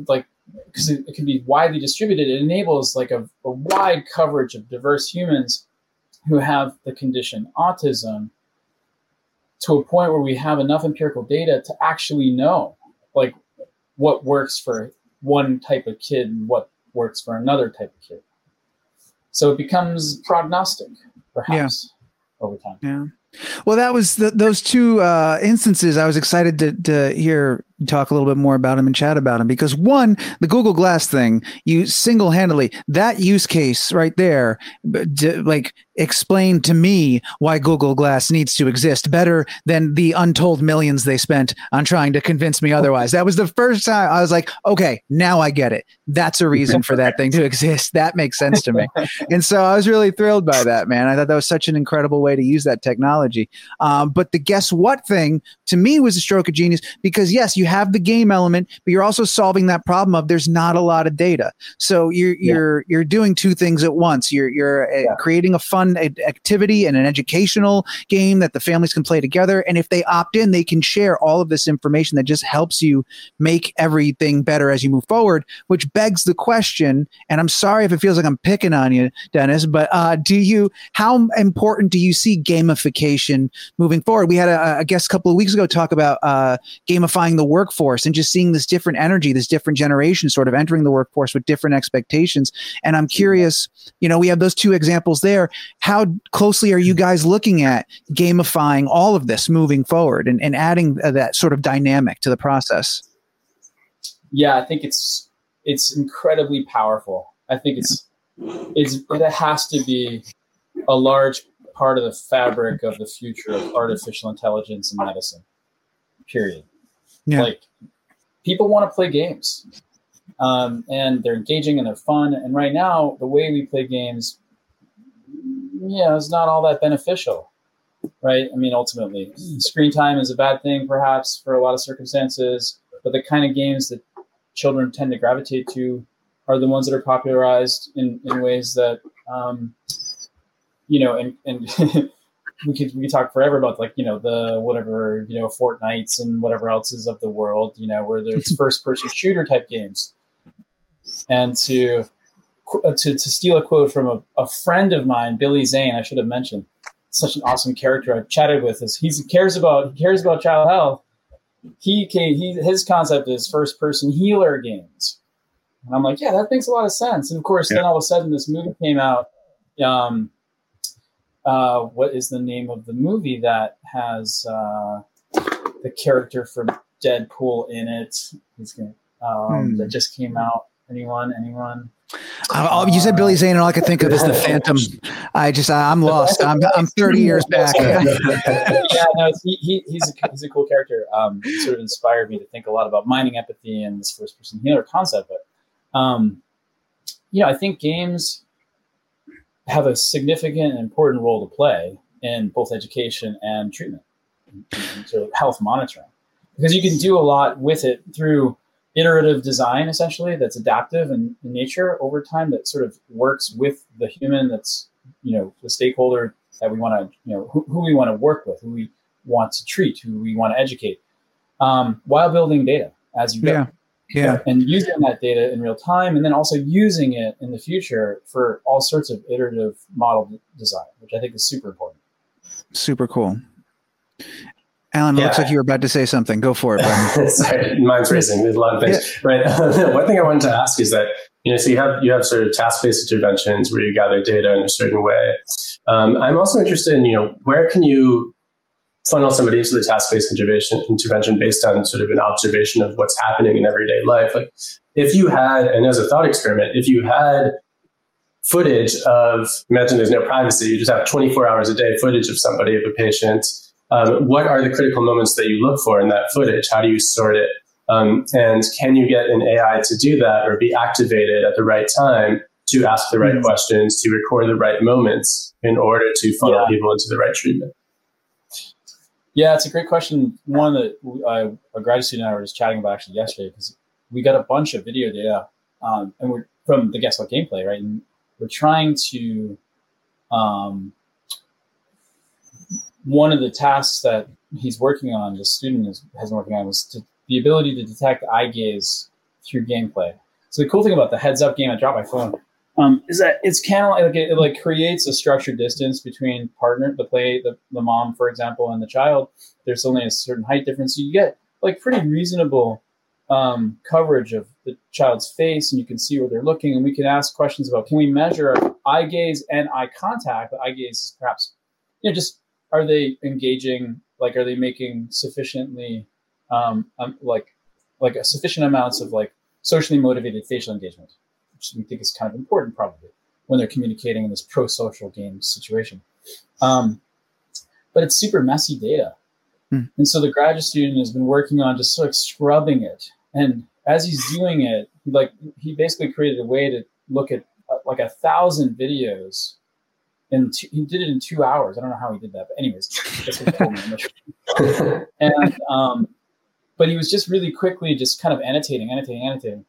like because it, it, can be widely distributed. It enables like a, a wide coverage of diverse humans who have the condition autism to a point where we have enough empirical data to actually know like what works for one type of kid and what works for another type of kid. So it becomes prognostic, perhaps, yeah. over time. Yeah. Well, that was the, those two uh, instances. I was excited to, to hear talk a little bit more about them and chat about them because one, the Google Glass thing, you single handedly that use case right there, like explained to me why Google Glass needs to exist better than the untold millions they spent on trying to convince me otherwise. That was the first time I was like, okay, now I get it. That's a reason for that thing to exist. That makes sense to me. And so I was really thrilled by that, man. I thought that was such an incredible way to use that technology. Um, but the guess what thing to me was a stroke of genius because yes, you have the game element, but you're also solving that problem of there's not a lot of data. So you're you're you're doing two things at once. You're you're uh, yeah. creating a fun activity and an educational game that the families can play together, and if they opt in, they can share all of this information that just helps you make everything better as you move forward. Which begs the question, and I'm sorry if it feels like I'm picking on you, Dennis, but uh, do you how important do you see gamification moving forward? We had a, a guest a couple of weeks ago talk about uh, gamifying the workforce and just seeing this different energy, this different generation sort of entering the workforce with different expectations. And I'm curious, you know, we have those two examples there. How closely are you guys looking at gamifying all of this moving forward and, and adding uh, that sort of dynamic to the process? Yeah, I think it's it's incredibly powerful. I think it's it's it has to be a large part of the fabric of the future of artificial intelligence and medicine. Period. Yeah. Like people want to play games. Um, and they're engaging and they're fun. And right now, the way we play games, yeah, is not all that beneficial, right? I mean, ultimately, screen time is a bad thing, perhaps, for a lot of circumstances. But the kind of games that children tend to gravitate to are the ones that are popularized in, in ways that, um, you know, and, and *laughs* we could we could talk forever about like you know the whatever you know Fortnites and whatever else is of the world you know where there's *laughs* first person shooter type games, and to uh, to to steal a quote from a, a friend of mine, Billy Zane, I should have mentioned, such an awesome character I've chatted with. Is he cares about he cares about child health. He, can he his concept is first person healer games, and I'm like, yeah, that makes a lot of sense. And of course, yeah. then all of a sudden this movie came out. Um, uh, what is the name of the movie that has uh, the character from Deadpool in it? He's gonna, um, hmm. That just came out. Anyone? Anyone? Uh, you said Billy Zane, and all I could think of is the Phantom. I just, I'm lost. I'm, I'm 30 years back. *laughs* yeah, *laughs* no, he, he, he's, a, he's a cool character. Um, sort of inspired me to think a lot about mining empathy and this first person healer concept. But, um, you know, I think games have a significant and important role to play in both education and treatment, and sort of health monitoring, because you can do a lot with it through iterative design, essentially, that's adaptive in, in nature over time, that sort of works with the human that's, you know, the stakeholder that we want to, you know, who, who we want to work with, who we want to treat, who we want to educate, um, while building data as you go. Yeah yeah. and using that data in real time and then also using it in the future for all sorts of iterative model design which i think is super important. Super cool. Alan yeah. looks like you were about to say something. Go for it *laughs* Sorry, mine's racing there's a lot of things. Yeah. right. *laughs* One thing i wanted to ask is that you know so you have you have sort of task-based interventions where you gather data in a certain way. Um, i'm also interested in you know where can you funnel somebody into the task-based intervention, intervention based on sort of an observation of what's happening in everyday life. Like if you had, and as a thought experiment, if you had footage of, imagine there's no privacy, you just have 24 hours a day footage of somebody, of a patient, um, what are the critical moments that you look for in that footage? How do you sort it? Um, and can you get an AI to do that or be activated at the right time to ask the right mm-hmm. questions, to record the right moments in order to funnel yeah. people into the right treatment? Yeah, it's a great question. One that I, a grad student and I were just chatting about actually yesterday because we got a bunch of video data, um, and we're from the Guess What gameplay, right? And we're trying to. Um, one of the tasks that he's working on, the student is, has been working on, was to, the ability to detect eye gaze through gameplay. So the cool thing about the heads up game, I dropped my phone um, is that it's kind of like it, it, like creates a structured distance between partner, the play, the, the mom, for example, and the child. There's only a certain height difference, so you get like pretty reasonable um, coverage of the child's face, and you can see where they're looking, and we can ask questions about can we measure eye gaze and eye contact? The eye gaze is perhaps you know just are they engaging? Like, are they making sufficiently um, um, like like a sufficient amounts of like socially motivated facial engagement, which we think is kind of important probably when they're communicating in this pro-social game situation. Um, but it's super messy data. Hmm. And so the graduate student has been working on just sort of scrubbing it. And as he's doing it, like he basically created a way to look at uh, like a thousand videos. And he did it in two hours. I don't know how he did that, but anyways, that's what he told me. *laughs* and um, but he was just really quickly just kind of annotating, annotating, annotating.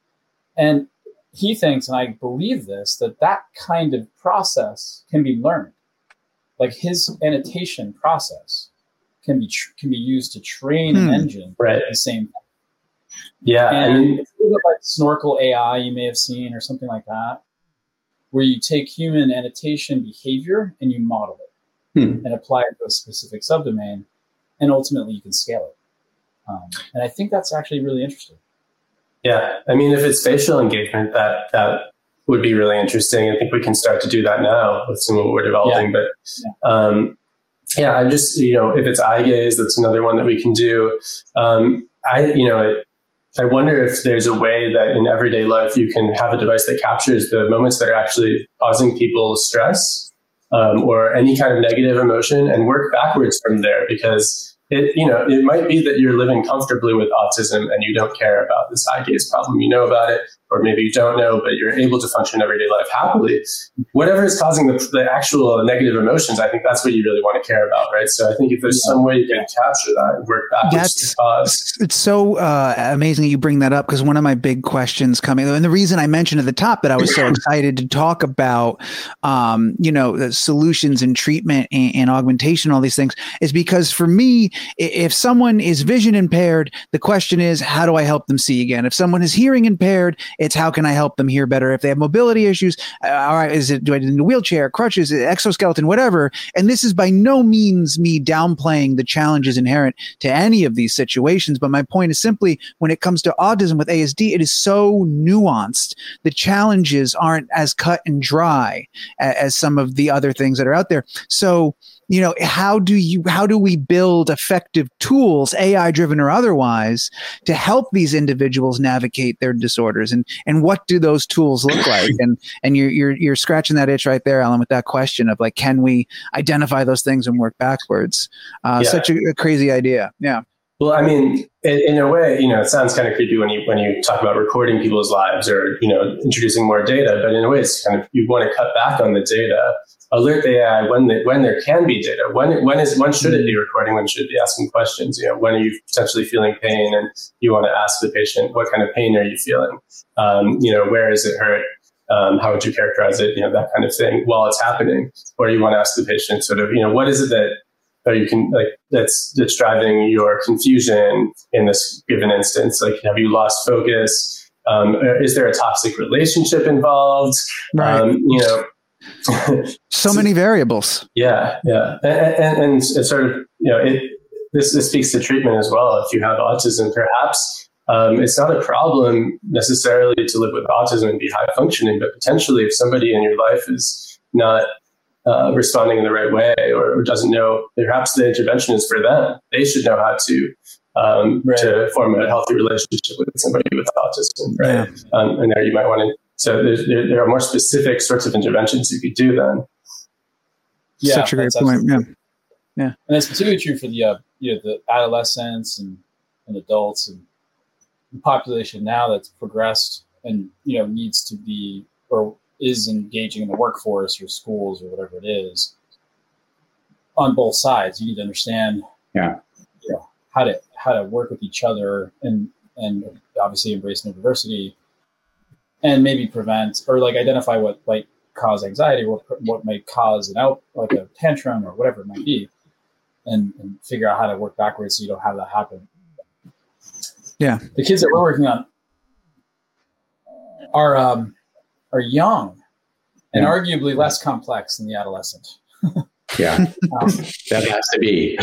And he thinks, and I believe this, that that kind of process can be learned. Like his annotation process can be tr- can be used to train Hmm. an engine Right. the same thing. Yeah. I And mean, a little bit like Snorkel AI you may have seen or something like that, where you take human annotation behavior and you model it Hmm. and apply it to a specific subdomain, and ultimately you can scale it. Um, and I think that's actually really interesting. Yeah, I mean, if it's facial engagement, that that would be really interesting. I think we can start to do that now with some of what we're developing. But um, yeah, I'm just you know, if it's eye gaze, that's another one that we can do. Um, I you know, I wonder if there's a way that in everyday life you can have a device that captures the moments that are actually causing people stress um, or any kind of negative emotion and work backwards from there because it you know it might be that you're living comfortably with autism and you don't care about this eye gaze problem. You know about it or maybe you don't know but you're able to function everyday life happily. Whatever is causing the, the actual negative emotions i think that's what you really want to care about right? So i think if there's some way you can capture that and work backwards That's- cause. It's so uh, amazing that you bring that up because one of my big questions coming, and the reason I mentioned at the top that I was so *laughs* excited to talk about, um, you know, the solutions and treatment and, and augmentation, all these things, is because for me, if someone is vision impaired, the question is, how do I help them see again? If someone is hearing impaired, it's how can I help them hear better? If they have mobility issues, uh, all right, is it do I need a wheelchair, crutches, exoskeleton, whatever? And this is by no means me downplaying the challenges inherent to any of these situations. But my point is simply when it comes to autism with ASD, it is so nuanced. The challenges aren't as cut and dry a- as some of the other things that are out there. So, you know, how do you, how do we build effective tools, AI driven or otherwise, to help these individuals navigate their disorders? And, and what do those tools look *coughs* like? And, and you're, you're, you're scratching that itch right there, Alan, with that question of like, can we identify those things and work backwards? Uh, Yeah. Such a, a crazy idea. Yeah. Well, I mean, in, in a way, you know, it sounds kind of creepy when you when you talk about recording people's lives or you know introducing more data. But in a way, it's kind of you want to cut back on the data. Alert the AI when when there can be data. When when is when should it be recording? When should it be asking questions? You know, when are you potentially feeling pain, and you want to ask the patient what kind of pain are you feeling? Um, you know, where is it hurt? Um, how would you characterize it? You know, that kind of thing while it's happening. Or you want to ask the patient sort of, you know, what is it that or you can like that's that's driving your confusion in this given instance like have you lost focus um, is there a toxic relationship involved Right. um, you know so many variables. yeah yeah. And, and, and sort of you know it this, this speaks to treatment as well. If you have autism perhaps um, it's not a problem necessarily to live with autism and be high functioning but potentially if somebody in your life is not uh, responding in the right way or, or doesn't know perhaps the intervention is for them. They should know how to um, Right. to form a healthy relationship with somebody with autism right? Um, and there you might want to so there, there are more specific sorts of interventions you could do then Yeah, Such a great point. Yeah. absolutely- and that's particularly true for the uh, you know the adolescents and, and adults and the population now that's progressed and you know needs to be or is engaging in the workforce or schools or whatever it is on both sides. You need to understand, Yeah. you know, how to how to work with each other and and obviously embrace new diversity and maybe prevent or like identify what might cause anxiety, what what might cause an out like a tantrum or whatever it might be, and, and figure out how to work backwards so you don't have that happen. Yeah. the kids that we're working on are um, are young and Yeah. arguably less complex than the adolescent. Yeah, *laughs* Um, that has to be.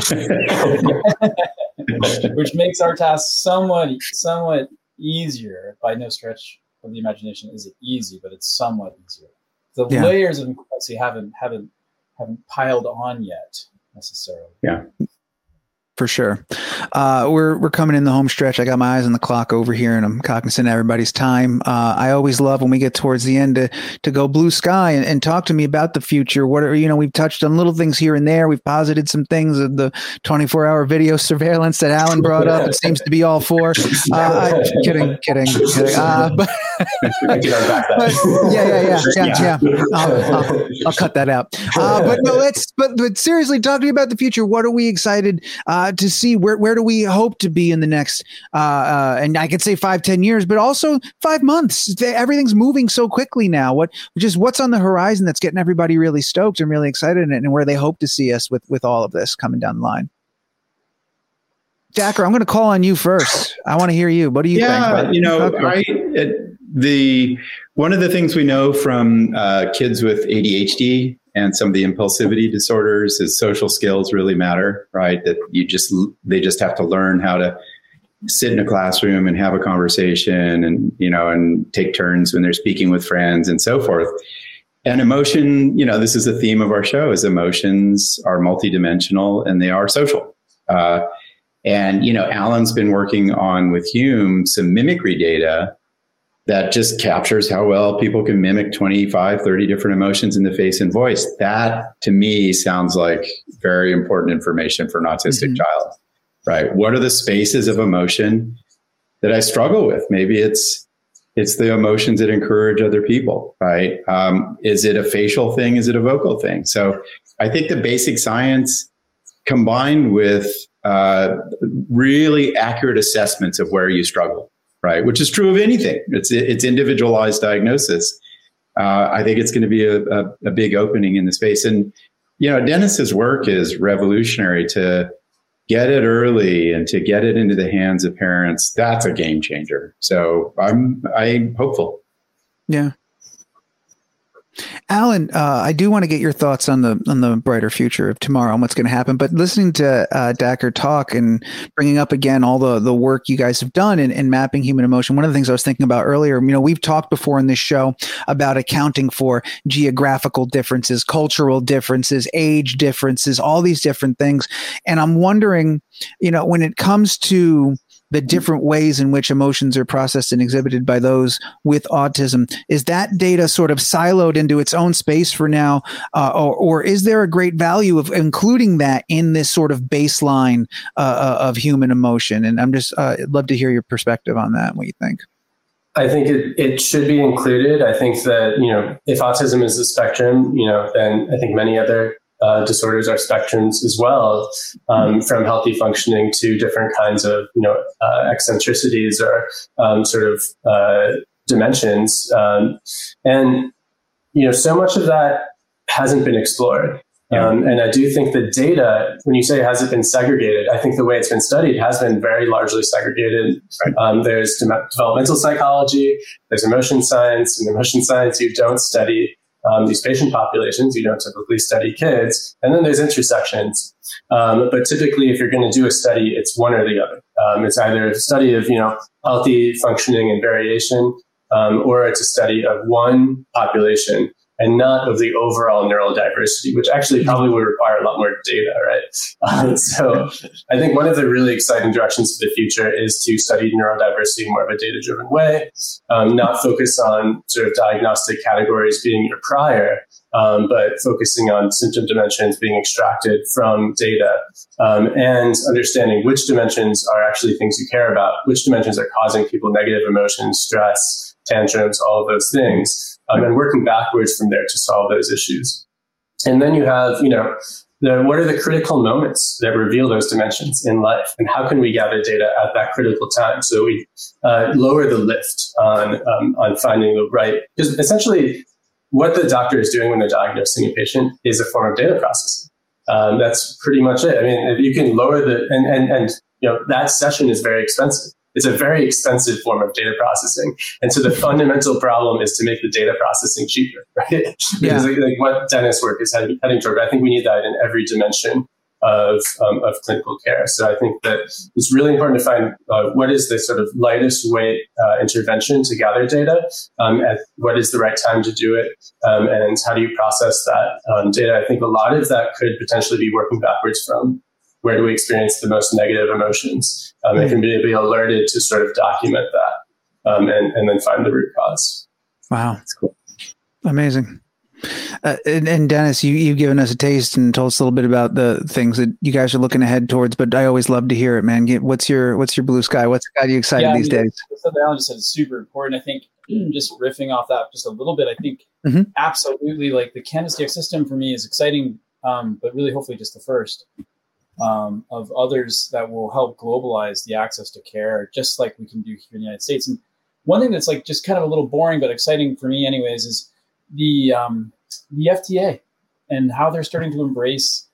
*laughs* which makes our task somewhat somewhat easier. By no stretch of the imagination is it easy, but it's somewhat easier. The Yeah. layers of complexity haven't haven't haven't piled on yet necessarily. For sure. Uh, we're we're coming in the home stretch. I got my eyes on the clock over here, and I'm cognizant of everybody's time. Uh, I always love when we get towards the end to to go blue sky and, and, talk to me about the future. What are you know? We've touched on little things here and there. We've posited some things. of The 24 hour video *laughs* surveillance that Alan brought up. It seems to be all for. *laughs* Uh, kidding, kidding, kidding. Uh, *laughs* but, but, yeah, yeah, yeah, yeah, yeah. I'll, I'll, I'll cut that out. Uh, but no, let's. But but seriously, talk to me about the future. What are we excited? Uh, uh, to see where where do we hope to be in the next uh, uh, and I could say five ten years, but also five months. Everything's moving so quickly now. What just what's on the horizon that's getting everybody really stoked and really excited, and, and where they hope to see us with with all of this coming down the line. Dacher, I'm going to call on you first. I want to hear you. What do you yeah, think? you know, I, it, the one of the things we know from uh, kids with ADHD and some of the impulsivity disorders is social skills really matter, right? That you just they just have to learn how to sit in a classroom and have a conversation and you know and take turns when they're speaking with friends and so forth. And emotion, you know, this is the theme of our show: is emotions are multidimensional and they are social. Uh, and you know, Alan's been working on with Hume some mimicry data that just captures how well people can mimic 25, 30 different emotions in the face and voice. That to me sounds like very important information for an autistic mm-hmm. child, right? What are the spaces of emotion that I struggle with? Maybe it's it's the emotions that encourage other people, right? Um, is it a facial thing? Is it a vocal thing? So I think the basic science combined with uh, really accurate assessments of where you struggle right? Which is true of anything. It's it's individualized diagnosis. Uh, I think it's going to be a, a, a, big opening in the space. And you know, Dennis's work is revolutionary to get it early and to get it into the hands of parents. That's a game changer. So I'm I'm hopeful. Yeah, Alan, uh, I do want to get your thoughts on the on the brighter future of tomorrow and what's going to happen. But listening to uh, Dacher talk and bringing up again all the the work you guys have done in, in mapping human emotion, one of the things I was thinking about earlier, you know, we've talked before in this show about accounting for geographical differences, cultural differences, age differences, all these different things, and I'm wondering, you know, when it comes to the different ways in which emotions are processed and exhibited by those with autism. Is that data sort of siloed into its own space for now, uh, or, or, is there a great value of including that in this sort of baseline uh, uh of human emotion? And I'm just uh, love to hear your perspective on that. What you think? I think it, it should be included. I think that, you know, if autism is a spectrum, you know, then I think many other uh, disorders are spectrums as well, um, from healthy functioning to different kinds of you know uh, eccentricities or um, sort of uh, dimensions, um, and you know so much of that hasn't been explored. Yeah. Um, and I do think the data, when you say has it been segregated, I think the way it's been studied has been very largely segregated. Right. Um, there's de- developmental psychology, there's emotion science, and emotion science you don't study um, these patient populations. You don't typically study kids. And then there's intersections. Um, but typically, if you're going to do a study, it's one or the other. Um, it's either a study of, you know, healthy functioning and variation, um, or it's a study of one population and not of the overall neurodiversity, which actually probably would require a lot more data, right? *laughs* Um, so I think one of the really exciting directions for the future is to study neurodiversity in more of a data driven way, um, not focus on sort of diagnostic categories being your prior, um, but focusing on symptom dimensions being extracted from data um, and understanding which dimensions are actually things you care about, which dimensions are causing people negative emotions, stress, tantrums, all of those things um, and working backwards from there to solve those issues. And then you have, you know, the, what are the critical moments that reveal those dimensions in life, and how can we gather data at that critical time so we uh, lower the lift on um, on finding the right? Because essentially, what the doctor is doing when they're diagnosing a patient is a form of data processing. Um, that's pretty much it. I mean, if you can lower the and and and you know that session is very expensive. It's a very expensive form of data processing. And so the fundamental problem is to make the data processing cheaper, *laughs* right? because yeah. like, like, what Dennis work is heading, heading toward. I think we need that in every dimension of, um, of clinical care. So I think that it's really important to find uh, what is the sort of lightest weight uh, intervention to gather data, um, at what is the right time to do it, um, and how do you process that um, data. I think a lot of that could potentially be working backwards from where do we experience the most negative emotions, um, and can be, be alerted to sort of document that um, and, and then find the root cause. Wow, that's cool, amazing. Uh, and, and, Dennis, you you've given us a taste and told us a little bit about the things that you guys are looking ahead towards. But I always love to hear it, man. What's your what's your blue sky? What's got you excited yeah, these I mean, days? Something Alan just said is super important. I think *clears throat* just riffing off that just a little bit. I think mm-hmm. absolutely like the Canvas DX system for me is exciting, um, but really hopefully just the first um, of others that will help globalize the access to care, just like we can do here in the United States. And one thing that's like just kind of a little boring but exciting for me, anyways, is the um, the FDA and how they're starting to embrace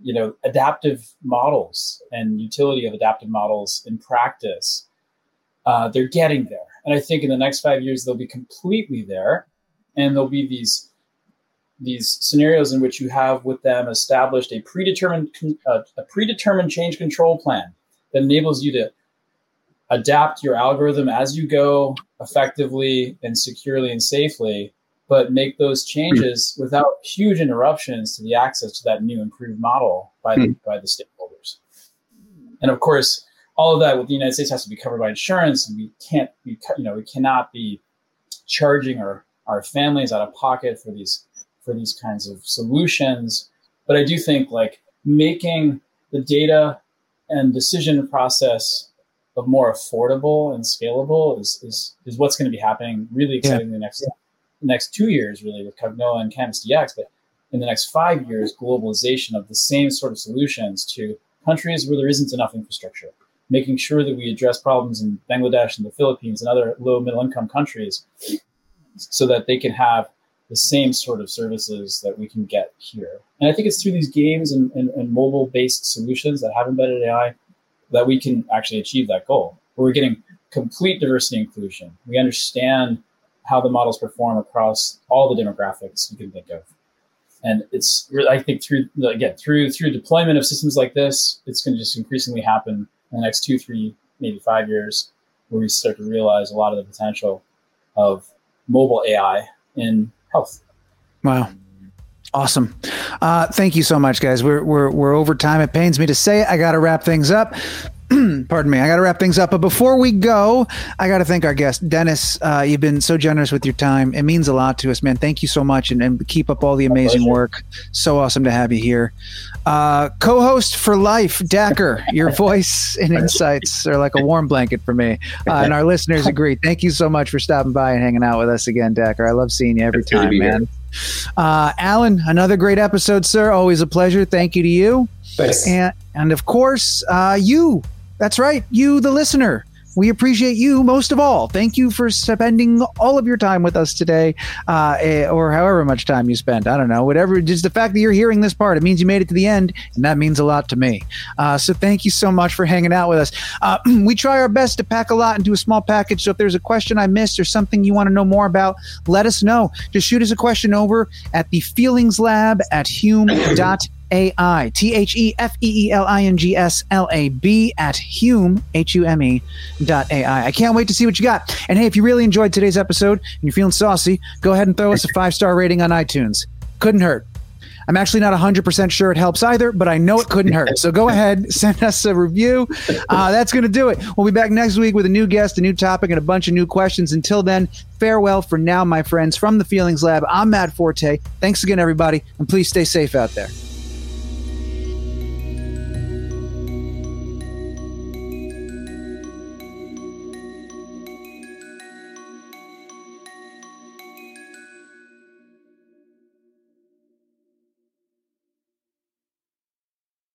you know adaptive models and utility of adaptive models in practice. Uh, they're getting there, and I think in the next five years they'll be completely there, and there'll be these these scenarios in which you have with them established a predetermined uh, a predetermined change control plan that enables you to adapt your algorithm as you go effectively and securely and safely but make those changes without huge interruptions to the access to that new improved model by the, by the stakeholders. And of course all of that with the united states has to be covered by insurance and we can't be you know we cannot be charging our our families out of pocket for these for these kinds of solutions. But I do think like making the data and decision process of more affordable and scalable is is, is what's going to be happening really exciting yeah. the next the next two years really with Cognoa and Canvas DX, but in the next five years, globalization of the same sort of solutions to countries where there isn't enough infrastructure, making sure that we address problems in Bangladesh and the Philippines and other low middle income countries so that they can have the same sort of services that we can get here. And I think it's through these games and, and, and mobile based solutions that have embedded AI that we can actually achieve that goal. Where we're getting complete diversity inclusion. We understand how the models perform across all the demographics you can think of. And it's I think through again through through deployment of systems like this, it's going to just increasingly happen in the next two, three, maybe five years, where we start to realize a lot of the potential of mobile AI in health. Wow. Awesome. Uh, thank you so much, guys. We're, we're, we're over time. It pains me to say it. I got to wrap things up. *clears throat* Pardon me. I got to wrap things up. But before we go, I got to thank our guest, Dennis. Uh, you've been so generous with your time. It means a lot to us, man. Thank you so much. And, and keep up all the amazing work. So awesome to have you here. Uh, Co host for life, Dacher. Your *laughs* voice and insights are like a warm blanket for me. Uh, and our listeners *laughs* agree. Thank you so much for stopping by and hanging out with us again, Dacher. I love seeing you every it's time, man. Uh, Alan, another great episode, sir. Always a pleasure. Thank you to you. Thanks. And, and of course, uh, you. That's right. You, the listener. We appreciate you most of all. Thank you for spending all of your time with us today, uh, eh, or however much time you spent. I don't know, whatever. Just the fact that you're hearing this part, it means you made it to the end, and that means a lot to me. Uh, so thank you so much for hanging out with us. Uh, *clears throat* we try our best to pack a lot into a small package. So if there's a question I missed or something you want to know more about, let us know. Just shoot us a question over at the Feelings Lab at hume.com a I T H E F E E L I N G S L A B at Hume, H U M E dot A I. I can't wait to see what you got. And hey, if you really enjoyed today's episode and you're feeling saucy, go ahead and throw us a five star rating on iTunes. Couldn't hurt. I'm actually not 100% sure it helps either, but I know it couldn't hurt. So go *laughs* ahead, send us a review. Uh, that's going to do it. We'll be back next week with a new guest, a new topic, and a bunch of new questions. Until then, farewell for now, my friends. From the Feelings Lab, I'm Matt Forte. Thanks again, everybody, and please stay safe out there.